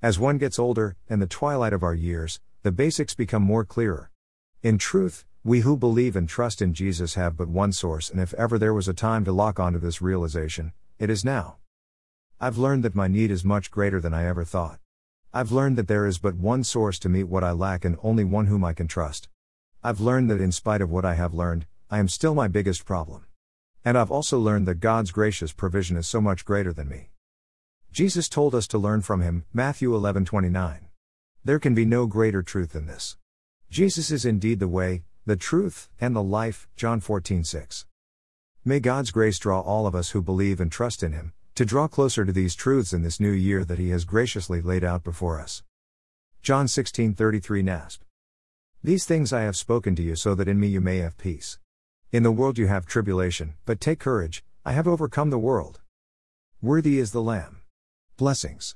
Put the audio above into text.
As one gets older, and the twilight of our years, the basics become more clearer. In truth, we who believe and trust in Jesus have but one source, and if ever there was a time to lock onto this realization, it is now. I've learned that my need is much greater than I ever thought. I've learned that there is but one source to meet what I lack and only one whom I can trust. I've learned that in spite of what I have learned, I am still my biggest problem. And I've also learned that God's gracious provision is so much greater than me. Jesus told us to learn from him, Matthew 11:29. There can be no greater truth than this. Jesus is indeed the way, the truth, and the life, John 14:6. May God's grace draw all of us who believe and trust in him to draw closer to these truths in this new year that he has graciously laid out before us. John 16:33 NASB. These things I have spoken to you so that in me you may have peace. In the world you have tribulation, but take courage, I have overcome the world. Worthy is the Lamb. Blessings.